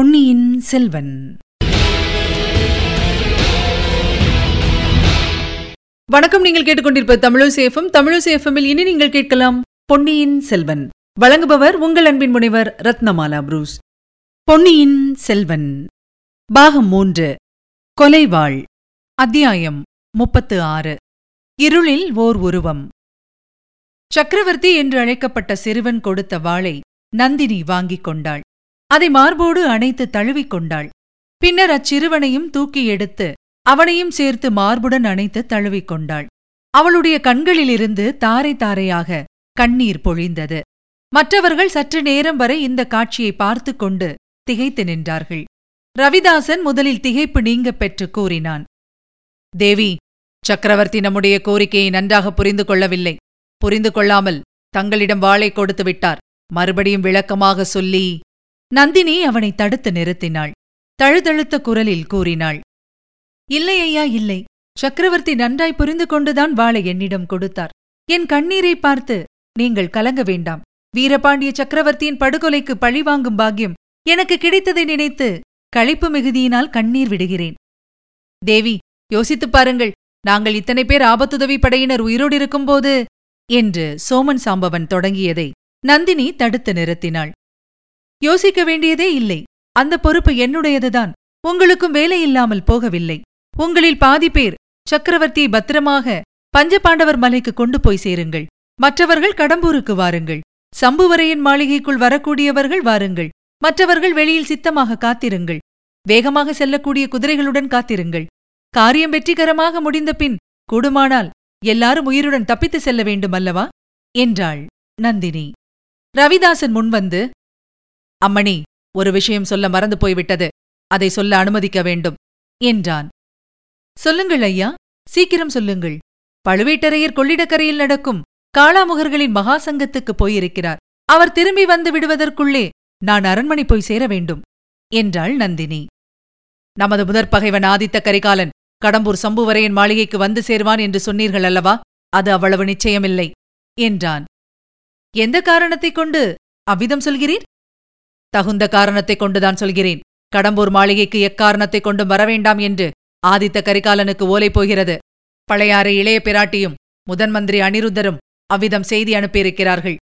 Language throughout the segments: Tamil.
பொன்னியின் செல்வன். வணக்கம் நீங்கள் கேட்டுக்கொண்டிருப்ப தமிழசேஃபம் தமிழசேஃபமில் இனி நீங்கள் கேட்கலாம் பொன்னியின் செல்வன். வழங்குபவர் உங்கள் அன்பின் முனைவர் ரத்னமாலா புரூஸ். பொன்னியின் செல்வன். பாகம் மூன்று. கொலைவாள். அத்தியாயம் முப்பத்து ஆறு. இருளில் ஓர் உருவம். சக்கரவர்த்தி என்று அழைக்கப்பட்ட சிறுவன் கொடுத்த வாளை நந்தினி வாங்கிக் கொண்டாள். அதை மார்போடு அணைத்து தழுவிக் கொண்டாள். பின்னர் அச்சிறுவனையும் தூக்கி எடுத்து அவனையும் சேர்த்து மார்புடன் அணைத்து தழுவிக் கொண்டாள். அவளுடைய கண்களிலிருந்து தாரை தாரையாக கண்ணீர் பொழிந்தது. மற்றவர்கள் சற்று நேரம் வரை இந்த காட்சியை பார்த்து கொண்டு திகைத்து நின்றார்கள். ரவிதாசன் முதலில் திகைப்பு நீங்கப் பெற்று கூறினான். தேவி சக்கரவர்த்தி நம்முடைய கோரிக்கையை நன்றாக புரிந்து கொள்ளவில்லை. புரிந்து கொள்ளாமல் தங்களிடம் வாளை கொடுத்து விட்டார். மறுபடியும் விளக்கமாக சொல்லி நந்தினி அவனை தடுத்து நிறுத்தினாள். தழுதழுத்த குரலில் கூறினாள் இல்லை ஐயா இல்லை. சக்கரவர்த்தி நன்றாய் புரிந்து கொண்டுதான் வாளை என்னிடம் கொடுத்தார். என் கண்ணீரை பார்த்து நீங்கள் கலங்க வேண்டாம். வீரபாண்டிய சக்கரவர்த்தியின் படுகொலைக்கு பழிவாங்கும் பாக்கியம் எனக்கு கிடைத்ததை நினைத்து களிப்பு மிகுதியினால் கண்ணீர் விடுகிறேன். தேவி யோசித்துப் பாருங்கள். நாங்கள் இத்தனை பேர் ஆபத்துதவி படையினர் உயிரோடு இருக்கும்போது என்று சோமன் சாம்பவன் தொடங்கியதை நந்தினி தடுத்து நிறுத்தினாள். யோசிக்க வேண்டியதே இல்லை. அந்த பொறுப்பு என்னுடையதுதான். உங்களுக்கும் வேலை இல்லாமல் போகவில்லை. உங்களில் பாதி பேர் சக்கரவர்த்தியை பத்திரமாக பஞ்சபாண்டவர் மலைக்கு கொண்டு போய் சேருங்கள். மற்றவர்கள் கடம்பூருக்கு வாருங்கள். சம்புவரையின் மாளிகைக்குள் வரக்கூடியவர்கள் வாருங்கள். மற்றவர்கள் வெளியில் சித்தமாக காத்திருங்கள். வேகமாக செல்லக்கூடிய குதிரைகளுடன் காத்திருங்கள். காரியம் வெற்றிகரமாக முடிந்த பின் கூடுமானால் எல்லாரும் உயிருடன் தப்பித்து செல்ல வேண்டும் அல்லவா? என்றாள் நந்தினி. ரவிதாசன் முன்வந்து அம்மணி ஒரு விஷயம் சொல்ல மறந்து போய்விட்டது. அதை சொல்ல அனுமதிக்க வேண்டும் என்றான். சொல்லுங்கள் ஐயா சீக்கிரம் சொல்லுங்கள். பழுவேட்டரையர் கொள்ளிடக்கரையில் நடக்கும் காளாமுகர்களின் மகாசங்கத்துக்கு போயிருக்கிறார். அவர் திரும்பி வந்து விடுவதற்குள்ளே நான் அரண்மனை போய் சேர வேண்டும் என்றாள் நந்தினி. நமது முதற் பகைவன் ஆதித்த கரிகாலன் கடம்பூர் சம்புவரையன் மாளிகைக்கு வந்து சேர்வான் என்று சொன்னீர்கள் அல்லவா? அது அவ்வளவு நிச்சயமில்லை என்றான். எந்த காரணத்தைக் கொண்டு அவ்விதம் சொல்கிறீர்? தகுந்த காரணத்தைக் கொண்டுதான் சொல்கிறேன். கடம்பூர் மாளிகைக்கு எக்காரணத்தைக் கொண்டும் வரவேண்டாம் என்று ஆதித்த கரிகாலனுக்கு ஓலை போகிறது. பழையாறு இளைய பிராட்டியும் முதன்மந்திரி அனிருத்தரும் அவ்விதம் செய்தி அனுப்பியிருக்கிறார்கள்.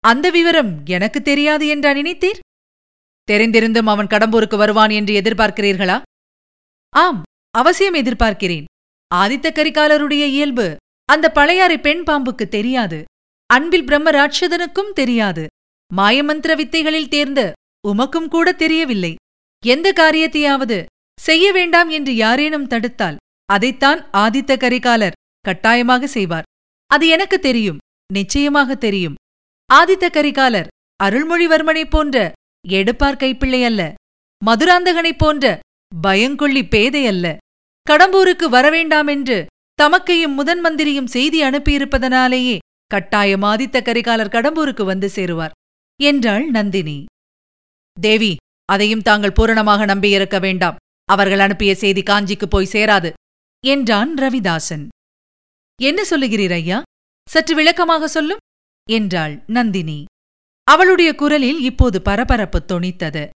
அந்த விவரம் எனக்கு தெரியாது என்றா நினைத்தீர்? தெரிந்திருந்தும் அவன் கடம்பூருக்கு வருவான் என்று எதிர்பார்க்கிறீர்களா? ஆம் அவசியம் எதிர்பார்க்கிறேன். ஆதித்த கரிகாலருடைய இயல்பு அந்த பழையாறை பெண் பாம்புக்கு தெரியாது. அன்பில் பிரம்ம ராட்சதனுக்கும் தெரியாது. மாயமந்திர வித்தைகளில் தேர்ந்த உமக்கும் கூட தெரியவில்லை. எந்த காரியத்தையாவது செய்ய வேண்டாம் என்று யாரேனும் தடுத்தால் அதைத்தான் ஆதித்த கரிகாலர் கட்டாயமாக செய்வார். அது எனக்கு தெரியும் நிச்சயமாக தெரியும். ஆதித்த கரிகாலர் அருள்மொழிவர்மனைப் போன்ற எடுப்பார் கைப்பிள்ளை அல்ல. மதுராந்தகனைப் போன்ற பயங்கொள்ளி பேதை அல்ல. கடம்பூருக்கு வரவேண்டாமென்று தமக்கையும் முதன் மந்திரியும் செய்தி அனுப்பியிருப்பதனாலேயே கட்டாயம் ஆதித்த கரிகாலர் கடம்பூருக்கு வந்து சேருவார். என்றாள் நந்தினி. தேவி அதையும் தாங்கள் பூரணமாக நம்பியிருக்க வேண்டாம். அவர்கள் அனுப்பிய செய்தி காஞ்சிக்கு போய் சேராது என்றான் ரவிதாசன். என்ன சொல்லுகிறீர் ஐயா? சற்று விளக்கமாக சொல்லும் என்றாள் நந்தினி. அவளுடைய குரலில் இப்போது பரபரப்பு தொனித்தது.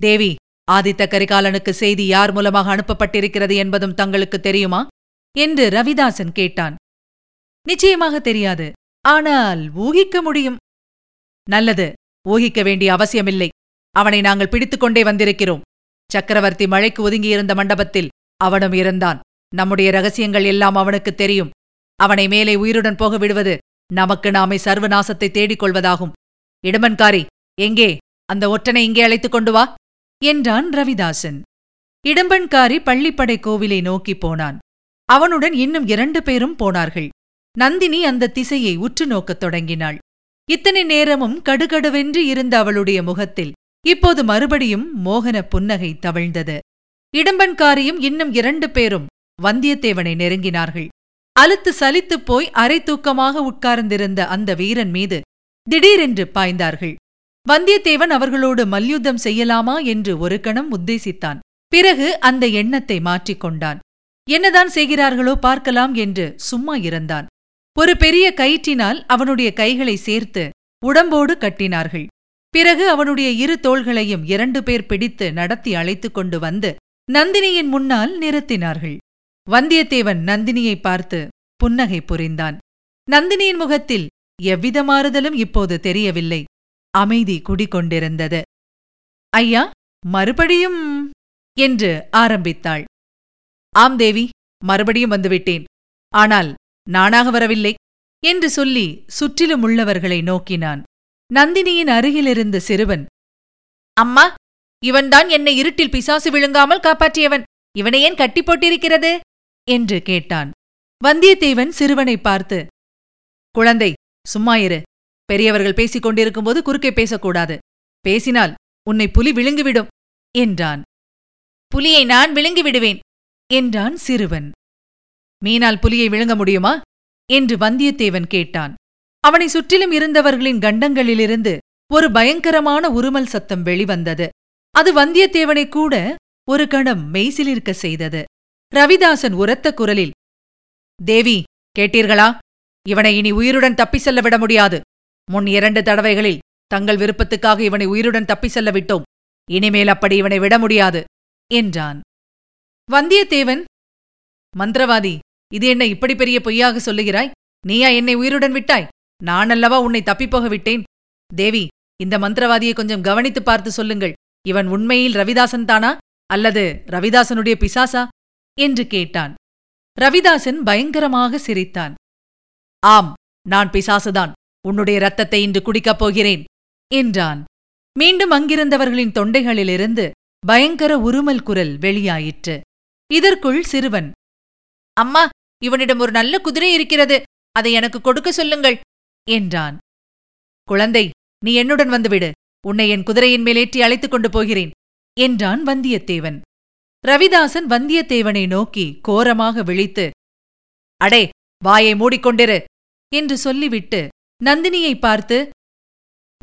தேவி ஆதித்த கரிகாலனுக்கு செய்தி யார் மூலமாக அனுப்பப்பட்டிருக்கிறது என்பதும் தங்களுக்கு தெரியுமா? என்று ரவிதாசன் கேட்டான். நிச்சயமாக தெரியாது. ஆனால் ஊகிக்க முடியும். நல்லது ஊகிக்க வேண்டிய அவசியமில்லை. அவனை நாங்கள் பிடித்துக்கொண்டே வந்திருக்கிறோம். சக்கரவர்த்தி மழைக்கு ஒதுங்கியிருந்த மண்டபத்தில் அவனும் இருந்தான். நம்முடைய ரகசியங்கள் எல்லாம் அவனுக்கு தெரியும். அவனை மேலே உயிருடன் போக விடுவது நமக்கு நாமே சர்வநாசத்தை தேடிக் கொள்வதாகும் இடமன்காரி எங்கே? அந்த ஒற்றனை இங்கே அழைத்துக் கொண்டு வா என்றான் ரவிதாசன். இடம்பன்காரி பள்ளிப்படை கோவிலை நோக்கிப் போனான். அவனுடன் இன்னும் இரண்டு பேரும் போனார்கள். நந்தினி அந்த திசையை உற்று நோக்கத் தொடங்கினாள். இத்தனை நேரமும் கடுகடுவென்று இருந்த அவளுடைய முகத்தில் இப்போது மறுபடியும் மோகன புன்னகை தவிழ்ந்தது. இடம்பன்காரியும் இன்னும் இரண்டு பேரும் வந்தியத்தேவனை நெருங்கினார்கள். அலுத்து சலித்துப் போய் அரை தூக்கமாக உட்கார்ந்திருந்த அந்த வீரன் மீது திடீரென்று பாய்ந்தார்கள். வந்தியத்தேவன் அவர்களோடு மல்யுத்தம் செய்யலாமா என்று ஒரு கணம் உத்தேசித்தான். பிறகு அந்த எண்ணத்தை மாற்றிக்கொண்டான். என்னதான் செய்கிறார்களோ பார்க்கலாம் என்று சும்மா இருந்தான் ஒரு பெரிய கயிற்றினால் அவனுடைய கைகளை சேர்த்து உடம்போடு கட்டினார்கள். பிறகு அவனுடைய இரு தோள்களையும் இரண்டு பேர் பிடித்து நடத்தி அழைத்துக் கொண்டு வந்து நந்தினியின் முன்னால் நிறுத்தினார்கள். வந்தியத்தேவன் நந்தினியை பார்த்து புன்னகை புரிந்தான். நந்தினியின் முகத்தில் எவ்வித மாறுதலும் இப்போது தெரியவில்லை. அமைதி குடிகொண்டிருந்தது. ஐயா மறுபடியும்? என்று ஆரம்பித்தாள். ஆம் தேவி மறுபடியும் வந்துவிட்டேன். ஆனால் நானாக வரவில்லை என்று சொல்லி சுற்றிலும் உள்ளவர்களை நோக்கினான். நந்தினியின் அருகிலிருந்த சிறுவன் அம்மா இவன்தான் என்னை இருட்டில் பிசாசு விழுங்காமல் காப்பாற்றியவன். இவனை ஏன் கட்டி போட்டிருக்கிறது? என்று கேட்டான். வந்தியத்தேவன் சிறுவனை பார்த்து குழந்தை சும்மா இரு. பெரியவர்கள் பேசிக் கொண்டிருக்கும்போது குறுக்கே பேசக்கூடாது. பேசினால் உன்னை புலி விழுங்கிவிடும் என்றான். புலியை நான் விழுங்கி விடுவேன் என்றான் சிறுவன். மீனால் புலியை விழுங்க முடியுமா? என்று வந்தியத்தேவன் கேட்டான். அவனை சுற்றிலும் இருந்தவர்களின் கண்டங்களிலிருந்து ஒரு பயங்கரமான உருமல் சத்தம் வெளிவந்தது. அது வந்தியத்தேவனை கூட ஒரு கணம் மெய்சிலிருக்க செய்தது. ரவிதாசன் உரத்த குரலில் தேவி கேட்டீர்களா? இவனை இனி உயிருடன் தப்பி செல்ல விட முடியாது. முன் இரண்டு தடவைகளில் தங்கள் விருப்பத்துக்காக இவனை உயிருடன் தப்பி செல்ல விட்டோம். இனிமேல் அப்படி இவனை விட முடியாது என்றான். வந்தியத்தேவன் மந்திரவாதி இது என்ன இப்படி பெரிய பொய்யாக சொல்லுகிறாய்? நீயா என்னை உயிருடன் விட்டாய்? நான் அல்லவா உன்னை தப்பிப்போக விட்டேன்? தேவி இந்த மந்திரவாதியை கொஞ்சம் கவனித்து பார்த்து சொல்லுங்கள். இவன் உண்மையில் ரவிதாசன் தானா? அல்லது ரவிதாசனுடைய பிசாசா? என்று கேட்டான். ரவிதாசன் பயங்கரமாக சிரித்தான். ஆம் நான் பிசாசுதான். உன்னுடைய ரத்தத்தை இன்று குடிக்கப் போகிறேன் என்றான். மீண்டும் அங்கிருந்தவர்களின் தொண்டைகளிலிருந்து பயங்கர உருமல் குரல் வெளியாயிற்று. இதற்குள் சிறுவன் அம்மா இவனிடம் ஒரு நல்ல குதிரை இருக்கிறது. அதை எனக்கு கொடுக்க சொல்லுங்கள் என்றான். குழந்தை நீ என்னுடன் வந்துவிடு. உன்னை என் குதிரையின் மேலேற்றி அழைத்துக் கொண்டு போகிறேன் என்றான் வந்தியத்தேவன். ரவிதாசன் வந்தியத்தேவனை நோக்கி கோரமாக விழித்து அடே வாயை மூடிக்கொண்டிரு என்று சொல்லிவிட்டு நந்தினியை பார்த்து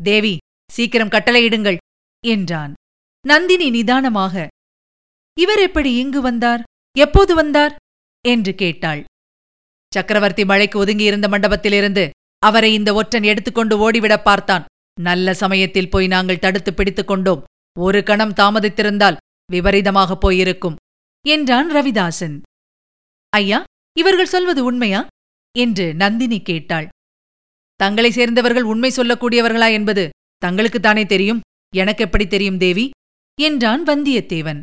தேவி சீக்கிரம் கட்டளையிடுங்கள் என்றான். நந்தினி நிதானமாக இவர் எப்படி இங்கு வந்தார்? எப்போது வந்தார்? என்று கேட்டாள். சக்கரவர்த்தி மழைக்கு ஒதுங்கியிருந்த மண்டபத்திலிருந்து அவரை இந்த ஒற்றன் எடுத்துக்கொண்டு ஓடிவிடப் பார்த்தான். நல்ல சமயத்தில் போய் நாங்கள் தடுத்து பிடித்துக் கொண்டோம். ஒரு கணம் தாமதித்திருந்தால் விபரீதமாகப் போயிருக்கும் என்றான் ரவிதாசன். ஐயா இவர்கள் சொல்வது உண்மையா? என்று நந்தினி கேட்டாள். தங்களை சேர்ந்தவர்கள் உண்மை சொல்லக்கூடியவர்களா என்பது தங்களுக்குத்தானே தெரியும். எனக்கு எப்படி தெரியும் தேவி? என்றான் வந்தியத்தேவன்.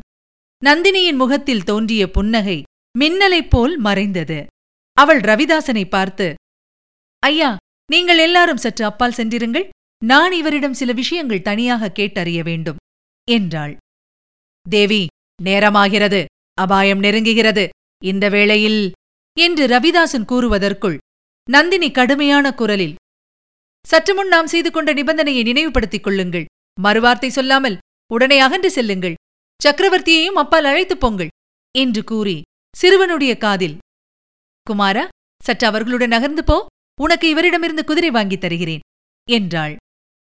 நந்தினியின் முகத்தில் தோன்றிய புன்னகை மின்னலைப் போல் மறைந்தது. அவள் ரவிதாசனை பார்த்து ஐயா நீங்கள் எல்லாரும் சற்று அப்பால் சென்றிருங்கள். நான் இவரிடம் சில விஷயங்கள் தனியாக கேட்டறிய வேண்டும் என்றாள். தேவி நேரமாகிறது. அபாயம் நெருங்குகிறது. இந்த வேளையில் என்று ரவிதாசன் கூறுவதற்குள் நந்தினி கடுமையான குரலில் சற்று முன் நாம் செய்து கொண்ட நிபந்தனையை நினைவுபடுத்திக் கொள்ளுங்கள். மறுவார்த்தை சொல்லாமல் உடனே அகன்று செல்லுங்கள். சக்கரவர்த்தியையும் அப்பால் அழைத்துப் போங்கள் என்று கூறி சிறுவனுடைய காதில் குமாரா சற்று அவர்களுடன் நகர்ந்து போ உனக்கு இவரிடமிருந்து குதிரை வாங்கித் தருகிறேன் என்றாள்.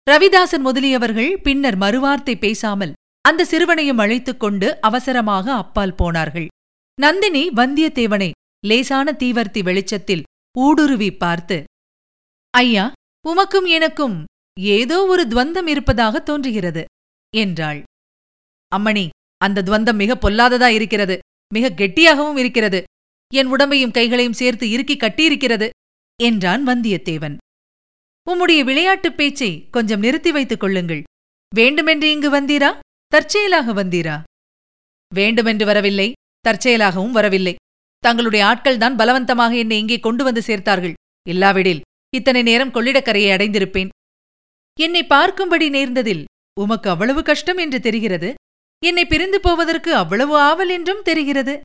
ரவிதாசன் முதலியவர்கள் பின்னர் மறுவார்த்தை பேசாமல் அந்த சிறுவனையும் அழைத்துக் கொண்டு அவசரமாக அப்பால் போனார்கள். நந்தினி வந்தியத்தேவனை லேசான தீவர்த்தி வெளிச்சத்தில் ஊடுருவி பார்த்து ஐயா உமக்கும் எனக்கும் ஏதோ ஒரு துவந்தம் இருப்பதாக தோன்றுகிறது என்றாள். அம்மணி அந்த துவந்தம் மிக பொல்லாததா இருக்கிறது மிக கெட்டியாகவும் இருக்கிறது என் உடம்பையும் கைகளையும் சேர்த்து இறுக்கி கட்டியிருக்கிறது என்றான் வந்தியத்தேவன். உம்முடைய விளையாட்டுப் பேச்சை கொஞ்சம் நிறுத்தி வைத்துக் கொள்ளுங்கள். வேண்டுமென்று இங்கு வந்தீரா? தற்செயலாக வந்தீரா? வேண்டுமென்று வரவில்லை. தற்செயலாகவும் வரவில்லை. தங்களுடைய ஆட்கள்தான் பலவந்தமாக என்னை இங்கே கொண்டு வந்து சேர்த்தார்கள். இல்லாவிடில் இத்தனை நேரம் கொள்ளிடக்கரையை அடைந்திருப்பேன். என்னை பார்க்கும்படி நேர்ந்ததில் உமக்கு அவ்வளவு கஷ்டம் என்று தெரிகிறது? என்னை பிரிந்து போவதற்கு அவ்வளவு ஆவல் என்றும் தெரிகிறது?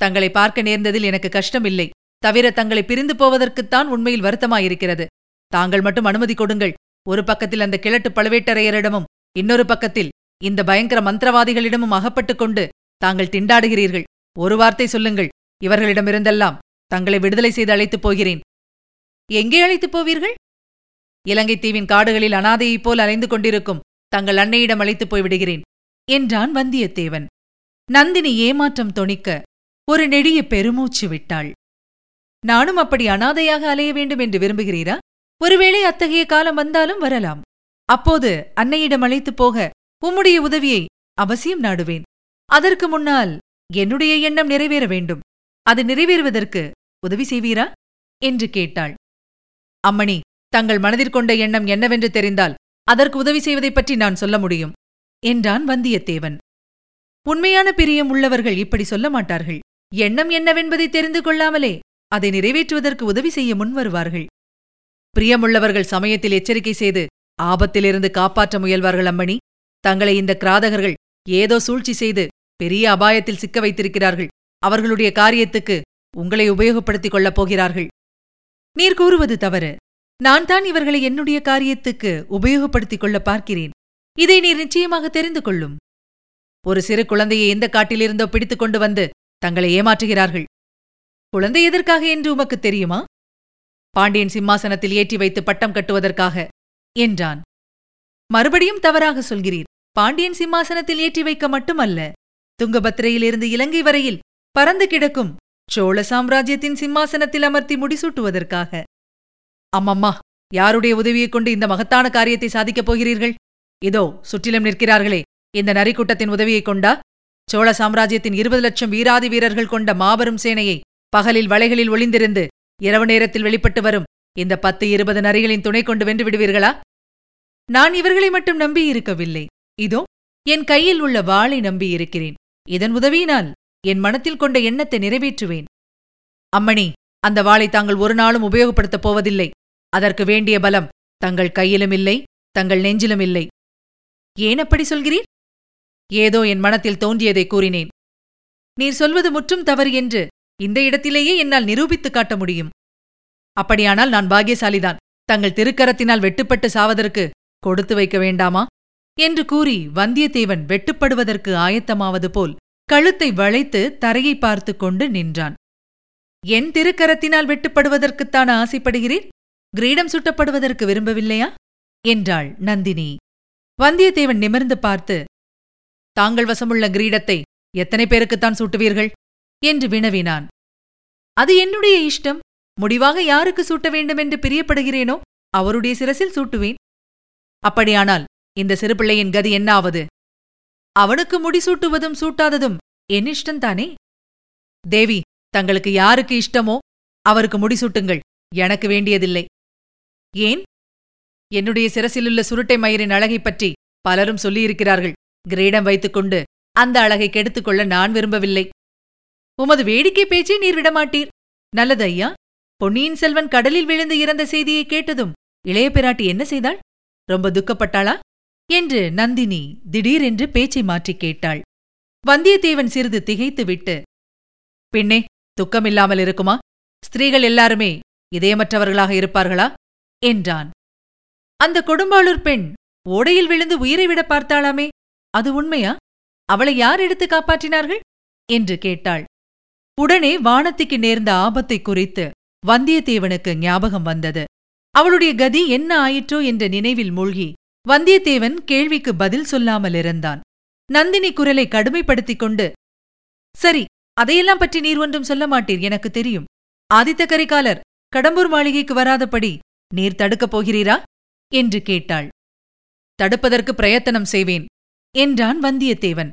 தங்களை பார்க்க நேர்ந்ததில் எனக்கு கஷ்டமில்லை. தவிர தங்களை பிரிந்து போவதற்குத்தான் உண்மையில் வருத்தமாயிருக்கிறது. தாங்கள் மட்டும் அனுமதி கொடுங்கள். ஒரு பக்கத்தில் அந்த கிழட்டு பழுவேட்டரையரிடமும் இன்னொரு பக்கத்தில் இந்த பயங்கர மந்திரவாதிகளிடமும் அகப்பட்டுக் கொண்டு தாங்கள் திண்டாடுகிறீர்கள். ஒரு வார்த்தை சொல்லுங்கள். இவர்களிடமிருந்தெல்லாம் தங்களை விடுதலை செய்து அழைத்துப் போகிறேன். எங்கே அழைத்துப் போவீர்கள்? இலங்கைத் தீவின் காடுகளில் அனாதையைப் போல் அலைந்து கொண்டிருக்கும் தங்கள் அன்னையிடம் அழைத்துப் போய்விடுகிறேன் என்றான் வந்தியத்தேவன். நந்தினி ஏமாற்றம் தொனிக்க ஒரு நெடிய பெருமூச்சு விட்டாள். நானும் அப்படி அனாதையாக அலைய வேண்டும் என்று விரும்புகிறீரா? ஒருவேளை அத்தகைய காலம் வந்தாலும் வரலாம். அப்போது அன்னையிடம் அழைத்துப் போக உம்முடைய உதவியை அவசியம் நாடுவேன். அதற்கு முன்னால் என்னுடைய எண்ணம் நிறைவேற வேண்டும். அது நிறைவேறுவதற்கு உதவி செய்வீரா? என்று கேட்டாள். அம்மணி தங்கள் மனதிற்கொண்ட எண்ணம் என்னவென்று தெரிந்தால் அதற்கு உதவி செய்வதைப் பற்றி நான் சொல்ல முடியும் என்றான் வந்தியத்தேவன். உண்மையான பிரியம் உள்ளவர்கள் இப்படி சொல்ல மாட்டார்கள். எண்ணம் என்னவென்பதை தெரிந்து கொள்ளாமலே அதை நிறைவேற்றுவதற்கு உதவி செய்ய முன்வருவார்கள் பிரியமுள்ளவர்கள் சமயத்தில் எச்சரிக்கை செய்து ஆபத்திலிருந்து காப்பாற்ற முயல்வார்கள் அம்மணி. தங்களை இந்த கிராதகர்கள் ஏதோ சூழ்ச்சி செய்து பெரிய அபாயத்தில் சிக்க வைத்திருக்கிறார்கள். அவர்களுடைய காரியத்துக்கு உங்களை உபயோகப்படுத்திக் கொள்ளப் போகிறார்கள். நீர் கூறுவது தவறு. நான் தான் இவர்களை என்னுடைய காரியத்துக்கு உபயோகப்படுத்திக் கொள்ள பார்க்கிறேன். இதை நீர் நிச்சயமாக தெரிந்து கொள்ளும். ஒரு சிறு குழந்தையை எந்த காட்டிலிருந்தோ பிடித்துக் கொண்டு வந்து தங்களை ஏமாற்றுகிறார்கள். குழந்தை எதற்காக என்று உமக்கு தெரியுமா? பாண்டியன் சிம்மாசனத்தில் ஏற்றி வைத்து பட்டம் கட்டுவதற்காக என்றான். மறுபடியும் தவறாக சொல்கிறீர். பாண்டியன் சிம்மாசனத்தில் ஏற்றி வைக்க மட்டுமல்ல. துங்கபத்திரையிலிருந்து இலங்கை வரையில் பறந்து கிடக்கும் சோழ சாம்ராஜ்யத்தின் சிம்மாசனத்தில் அமர்த்தி முடிசூட்டுவதற்காக. அம்மம்மா யாருடைய உதவியைக் கொண்டு இந்த மகத்தான காரியத்தை சாதிக்கப் போகிறீர்கள்? இதோ சுற்றிலும் நிற்கிறார்களே இந்த நரிக்கூட்டத்தின் உதவியைக் கொண்டா? சோழ சாம்ராஜ்யத்தின் இருபது லட்சம் வீராதி வீரர்கள் கொண்ட மாபெரும் சேனையை பகலில் வளைகளில் ஒளிந்திருந்து இரவு நேரத்தில் வெளிப்பட்டு வரும் இந்த பத்து இருபது நரிகளின் துணை கொண்டு வென்று விடுவீர்களா? நான் இவர்களை மட்டும் நம்பியிருக்கவில்லை இதோ என் கையில் உள்ள வாளை நம்பியிருக்கிறேன் இதன் உதவியினால் என் மனத்தில் கொண்ட எண்ணத்தை நிறைவேற்றுவேன். அம்மணி அந்த வாளை தாங்கள் ஒரு நாளும் உபயோகப்படுத்தப் போவதில்லை. அதற்கு வேண்டிய பலம் தங்கள் கையிலும் இல்லை தங்கள் நெஞ்சிலும் இல்லை. ஏன் அப்படி சொல்கிறீர்? ஏதோ என் மனத்தில் தோன்றியதை கூறினேன். நீர் சொல்வது முற்றும் தவறு என்று இந்த இடத்திலேயே என்னால் நிரூபித்துக் காட்ட முடியும். அப்படியானால் நான் பாகியசாலிதான் தங்கள் திருக்கரத்தினால் வெட்டுப்பட்டு சாவதற்கு கொடுத்து வைக்க வேண்டாமா? என்று கூறி வந்தியத்தேவன் வெட்டுப்படுவதற்கு ஆயத்தமாவது போல் கழுத்தை வளைத்து தரையை பார்த்து கொண்டு நின்றான். என் திருக்கரத்தினால் வெட்டுப்படுவதற்குத்தான் ஆசைப்படுகிறேன்? கிரீடம் சுட்டப்படுவதற்கு விரும்பவில்லையா? என்றாள் நந்தினி. வந்தியத்தேவன் நிமிர்ந்து பார்த்து தாங்கள் வசமுள்ள கிரீடத்தை எத்தனை பேருக்குத்தான் சூட்டுவீர்கள்? என்று வினவினான். அது என்னுடைய இஷ்டம். முடிவாக யாருக்கு சூட்ட வேண்டும் என்று பிரியப்படுகிறேனோ அவருடைய சிரசில் சூட்டுவேன். அப்படியானால் இந்த சிறுபிள்ளையின் கதி என்னாவது? அவனுக்கு முடிசூட்டுவதும் சூட்டாததும் என் இஷ்டந்தானே தேவி தங்களுக்கு யாருக்கு இஷ்டமோ அவருக்கு முடிசூட்டுங்கள் எனக்கு வேண்டியதில்லை. ஏன்? என்னுடைய சிரசிலுள்ள சுருட்டை மயிரின் அழகைப் பற்றி பலரும் சொல்லியிருக்கிறார்கள். கிரீடம் வைத்துக்கொண்டு அந்த அழகை கெடுத்துக்கொள்ள நான் விரும்பவில்லை. உமது வேடிக்கை பேச்சை நீர் விடமாட்டீர். நல்லது ஐயா. பொன்னியின் செல்வன் கடலில் விழுந்து இறந்த செய்தியை கேட்டதும் இளைய பிராட்டி என்ன செய்தாள்? ரொம்ப துக்கப்பட்டாளா? என்று நந்தினி திடீரென்று பேச்சை மாற்றிக் கேட்டாள். வந்தியத்தேவன் சிறிது திகைத்துவிட்டு பின்னே துக்கமில்லாமல் இருக்குமா? ஸ்திரீகள் எல்லாருமே இதயமற்றவர்களாக இருப்பார்களா? என்றான். அந்த கொடும்பாளூர் பெண் ஓடையில் விழுந்து உயிரை விட பார்த்தாளாமே? அது உண்மையா? அவளை யார் எடுத்து காப்பாற்றினார்கள்? என்று கேட்டாள். உடனே வானத்திக்கு நேர்ந்த ஆபத்தை குறித்து வந்தியத்தேவனுக்கு ஞாபகம் வந்தது. அவளுடைய கதி என்ன ஆயிற்றோ என்ற நினைவில் மூழ்கி வந்தியத்தேவன் கேள்விக்கு பதில் சொல்லாமல் இருந்தான். நந்தினி குரலை கடுமைப்படுத்திக் கொண்டு சரி அதையெல்லாம் பற்றி நீர் ஒன்றும் சொல்ல மாட்டீர் எனக்கு தெரியும். ஆதித்த கரிகாலர் கடம்பூர் மாளிகைக்கு வராதபடி நீர் தடுக்கப் போகிறீரா? என்று கேட்டாள். தடுப்பதற்கு பிரயத்தனம் செய்வேன். என்றான் வந்தியத்தேவன்.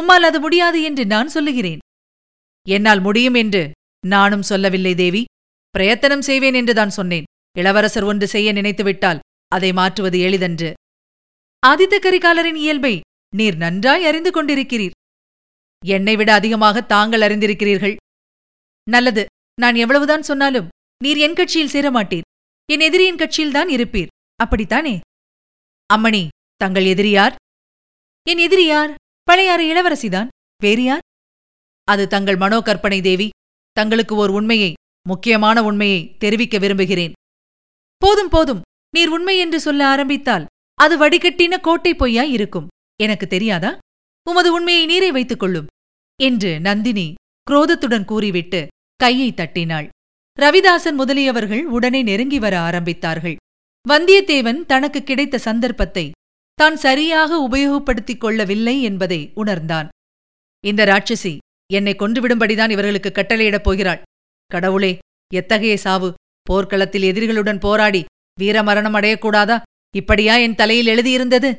உம்மால் அது முடியாது என்று நான் சொல்லுகிறேன். என்னால் முடியும் என்று நானும் சொல்லவில்லை தேவி. பிரயத்தனம் செய்வேன் என்றுதான் சொன்னேன். இளவரசர் ஒன்று செய்ய நினைத்துவிட்டால் அதை மாற்றுவது எளிதன்று. ஆதித்த கரிகாலரின் இயல்பை நீர் நன்றாய் அறிந்து கொண்டிருக்கிறீர். என்னை விட அதிகமாக தாங்கள் அறிந்திருக்கிறீர்கள். நல்லது. நான் எவ்வளவுதான் சொன்னாலும் நீர் என் கட்சியில் சேரமாட்டீர். என் எதிரியின் கட்சியில்தான் இருப்பீர். அப்படித்தானே? அம்மணி தங்கள் எதிரியார் என் எதிரியார் பழையாறு இளவரசிதான். வேறு யார்? அது தங்கள் மனோகற்பனை தேவி. தங்களுக்கு ஓர் உண்மையை முக்கியமான உண்மையை தெரிவிக்க விரும்புகிறேன். போதும் போதும். நீர் உண்மை என்று சொல்ல ஆரம்பித்தால் அது வடிகட்டின கோட்டை பொய்யாய் இருக்கும். எனக்கு தெரியாதா? உமது உண்மையை நீரை வைத்துக் கொள்ளும். என்று நந்தினி குரோதத்துடன் கூறிவிட்டு கையை தட்டினாள். ரவிதாசன் முதலியவர்கள் உடனே நெருங்கி வர ஆரம்பித்தார்கள். வந்தியத்தேவன் தனக்கு கிடைத்த சந்தர்ப்பத்தை தான் சரியாக உபயோகப்படுத்திக் கொள்ளவில்லை என்பதை உணர்ந்தான். இந்த ராட்சசி என்னை கொன்றுவிடும்படிதான் இவர்களுக்கு கட்டளையிடப் போகிறாள். கடவுளே எத்தகைய சாவு? போர்க்களத்தில் எதிரிகளுடன் போராடி வீரமரணம் அடையக்கூடாதா இப்படியா என் தலையில் எழுதியிருந்தது?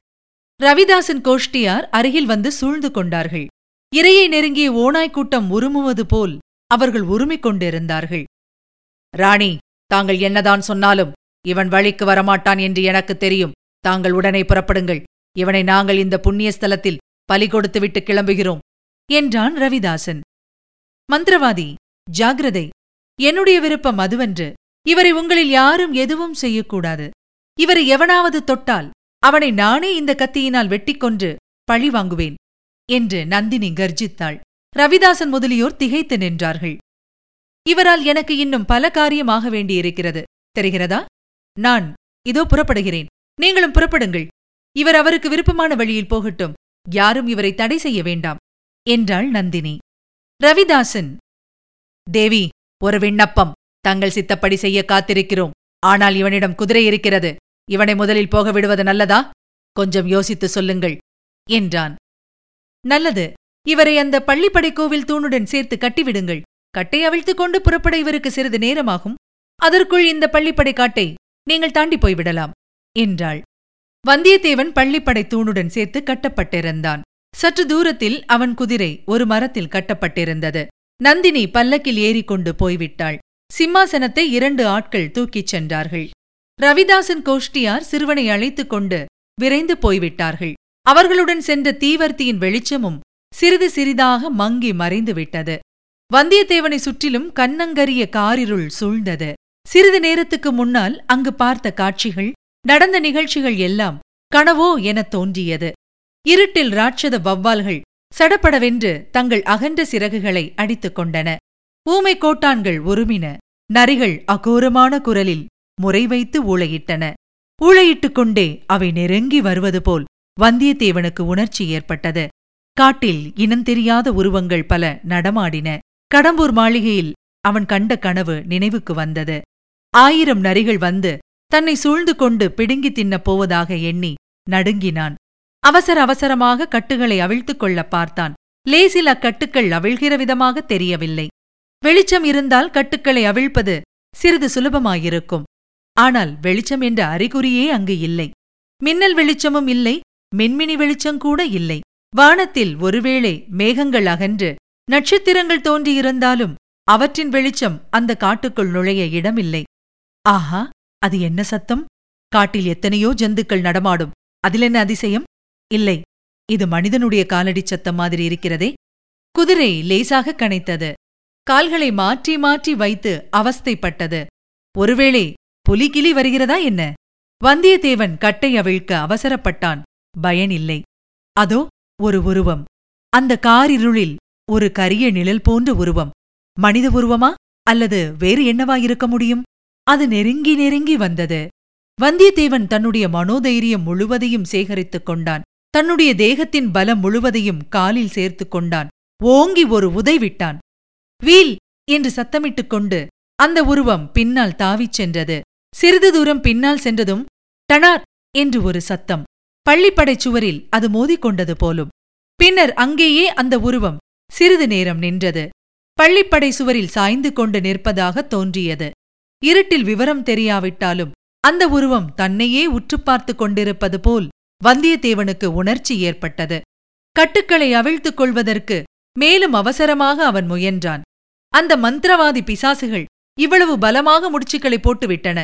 ரவிதாசன் கோஷ்டியார் அருகில் வந்து சூழ்ந்து கொண்டார்கள். இரையை நெருங்கிய ஓநாய் கூட்டம் உருமுவது போல் அவர்கள் உருமிக் கொண்டிருந்தார்கள். ராணி தாங்கள் என்னதான் சொன்னாலும் இவன் வழிக்கு வரமாட்டான் என்று எனக்கு தெரியும். தாங்கள் உடனே புறப்படுங்கள். இவனை நாங்கள் இந்த புண்ணிய ஸ்தலத்தில் பலி கொடுத்துவிட்டு கிளம்புகிறோம் என்றான் ரவிதாசன். மந்திரவாதி ஜாகிரதை என்னுடைய விருப்பம் அதுவன்று. இவரை உங்களில் யாரும் எதுவும் செய்யக்கூடாது. இவரை எவனாவது தொட்டால் அவனை நானே இந்த கத்தியினால் வெட்டிக்கொன்று பழி வாங்குவேன் என்று நந்தினி கர்ஜித்தாள். ரவிதாசன் முதலியோர் திகைத்து நின்றார்கள். இவரால் எனக்கு இன்னும் பல காரியமாக வேண்டியிருக்கிறது. தெரிகிறதா? நான் இதோ புறப்படுகிறேன். நீங்களும் புறப்படுங்கள். இவர் அவருக்கு விருப்பமான வழியில் போகட்டும். யாரும் இவரை தடை செய்ய வேண்டாம். என்றாள் நந்தினி. ரவிதாசன் தேவி ஒரு விண்ணப்பம். தங்கள் சித்தப்படி செய்ய காத்திருக்கிறோம். ஆனால் இவனிடம் குதிரை இருக்கிறது. இவனை முதலில் போக விடுவது நல்லதா? கொஞ்சம் யோசித்து சொல்லுங்கள். என்றான். நல்லது. இவரை அந்த பள்ளிப்படை கோவில் தூணுடன் சேர்த்து கட்டிவிடுங்கள். கட்டை அவிழ்த்துக் கொண்டு புறப்பட இவருக்கு சிறிது நேரமாகும். அதற்குள் இந்த பள்ளிப்படை காட்டை நீங்கள் தாண்டி போய்விடலாம். என்றாள். வந்தியத்தேவன் பள்ளிப்படை தூணுடன் சேர்த்து கட்டப்பட்டிருந்தான். சற்று தூரத்தில் அவன் குதிரை ஒரு மரத்தில் கட்டப்பட்டிருந்தது. நந்தினி பல்லக்கில் ஏறிக்கொண்டு போய்விட்டாள். சிம்மாசனத்தை இரண்டு ஆட்கள் தூக்கிச் சென்றார்கள். ரவிதாசன் கோஷ்டியார் சிறுவனை அழைத்துக் கொண்டு விரைந்து போய்விட்டார்கள். அவர்களுடன் சென்ற தீவர்த்தியின் வெளிச்சமும் சிறிது சிறிதாக மங்கி மறைந்துவிட்டது வந்தியத்தேவனை சுற்றிலும் கண்ணங்கரிய காரிருள் சூழ்ந்தது. சிறிது நேரத்துக்கு முன்னால் அங்கு பார்த்த காட்சிகள் நடந்த நிகழ்ச்சிகள் எல்லாம் கனவோ எனத் தோன்றியது. இருட்டில் ராட்சத வௌவால்கள் சடப்படவென்று தங்கள் அகன்ற சிறகுகளை அடித்துக் கொண்டன. ஊமை கோட்டான்கள் ஒருமின நரிகள் அகோரமான குரலில் முறை வைத்து ஊளையிட்டன ஊளையிட்டுக் கொண்டே அவை நெருங்கி வருவது போல் வந்தியத்தேவனுக்கு உணர்ச்சி ஏற்பட்டது. காட்டில் இனந்தெரியாத உருவங்கள் பல நடமாடின. கடம்பூர் மாளிகையில் அவன் கண்ட கனவு நினைவுக்கு வந்தது. ஆயிரம் நரிகள் வந்து தன்னை சூழ்ந்து கொண்டு பிடுங்கி தின்னப் போவதாக எண்ணி நடுங்கினான். அவசர அவசரமாக கட்டுகளை அவிழ்த்துக் கொள்ளப் பார்த்தான். லேசில் அக்கட்டுக்கள் அவிழ்கிற விதமாக தெரியவில்லை. வெளிச்சம் இருந்தால் கட்டுக்களை அவிழ்ப்பது சிறிது சுலபமாயிருக்கும். ஆனால் வெளிச்சம் என்ற அறிகுறியே அங்கு இல்லை. மின்னல் வெளிச்சமும் இல்லை மின்மினி வெளிச்சங்கூட இல்லை. வானத்தில் ஒருவேளை மேகங்கள் அகன்று நட்சத்திரங்கள் தோன்றியிருந்தாலும் அவற்றின் வெளிச்சம் அந்த காட்டுக்குள் நுழைய இடமில்லை. ஆஹா! அது என்ன சத்தம்? காட்டில் எத்தனையோ ஜந்துக்கள் நடமாடும். அதிலென்ன அதிசயம்? இல்லை. இது மனிதனுடைய காலடிச் சத்தம் மாதிரி இருக்கிறதே. குதிரை லேசாக கனைத்தது. கால்களை மாற்றி மாற்றி வைத்து அவஸ்தைப்பட்டது. ஒருவேளை புலிகிளி வருகிறதா என்ன? வந்தியத்தேவன் கட்டை அவிழ்க்க அவசரப்பட்டான். பயனில்லை அதோ ஒரு உருவம். அந்த காரிருளில் ஒரு கரிய நிழல் போன்ற உருவம். மனித உருவமா? அல்லது வேறு என்னவாயிருக்க முடியும்? அது நெருங்கி நெருங்கி வந்தது. வந்தியத்தேவன் தன்னுடைய மனோதைரியம் முழுவதையும் சேகரித்துக் கொண்டான். தன்னுடைய தேகத்தின் பலம் முழுவதையும் காலில் சேர்த்துக் கொண்டான். ஓங்கி ஒரு உதைவிட்டான் வீல் என்று சத்தமிட்டுக் கொண்டு அந்த உருவம் பின்னால் தாவிச் சென்றது. சிறிது தூரம் பின்னால் சென்றதும் டனார் என்று ஒரு சத்தம். பள்ளிப்படைச் சுவரில் அது மோதிக்கொண்டது போலும். பின்னர் அங்கேயே அந்த உருவம் சிறிது நேரம் நின்றது. பள்ளிப்படை சுவரில் சாய்ந்து கொண்டு நிற்பதாக தோன்றியது. இருட்டில் விவரம் தெரியாவிட்டாலும் அந்த உருவம் தன்னையே உற்று பார்த்து கொண்டிருப்பது போல் வந்தியத்தேவனுக்கு உணர்ச்சி ஏற்பட்டது. கட்டுக்களை அவிழ்த்துக் கொள்வதற்கு மேலும் அவசரமாக அவன் முயன்றான். அந்த மந்திரவாதி பிசாசுகள் இவ்வளவு பலமாக முடிச்சுக்களை போட்டுவிட்டன.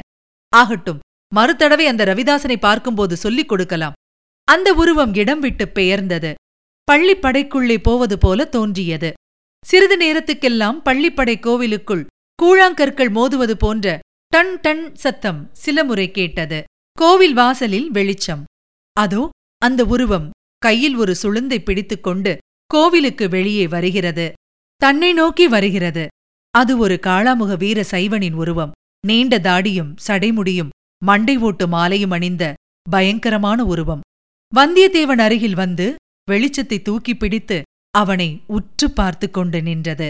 ஆகட்டும் மறுதடவை அந்த ரவிதாசனை பார்க்கும்போது சொல்லிக் கொடுக்கலாம். அந்த உருவம் இடம் விட்டு பெயர்ந்தது. பள்ளிப்படைக்குள்ளே போவது போல தோன்றியது. சிறிது நேரத்துக்கெல்லாம் பள்ளிப்படை கோவிலுக்குள் கூழாங்கற்கள் மோதுவது போன்ற டன் டன் சத்தம் சில முறை கேட்டது. கோவில் வாசலில் வெளிச்சம். அதோ அந்த உருவம் கையில் ஒரு சுளுந்தை பிடித்துக்கொண்டு கோவிலுக்கு வெளியே வருகிறது. தன்னை நோக்கி வருகிறது. அது ஒரு காளாமுக வீர சைவனின் உருவம். நீண்ட தாடியும் சடைமுடியும் மண்டை ஓட்டு மாலையும் அணிந்த பயங்கரமான உருவம். வந்தியத்தேவன் அருகில் வந்து வெளிச்சத்தை தூக்கி பிடித்து அவனை உற்று பார்த்து கொண்டு நின்றது.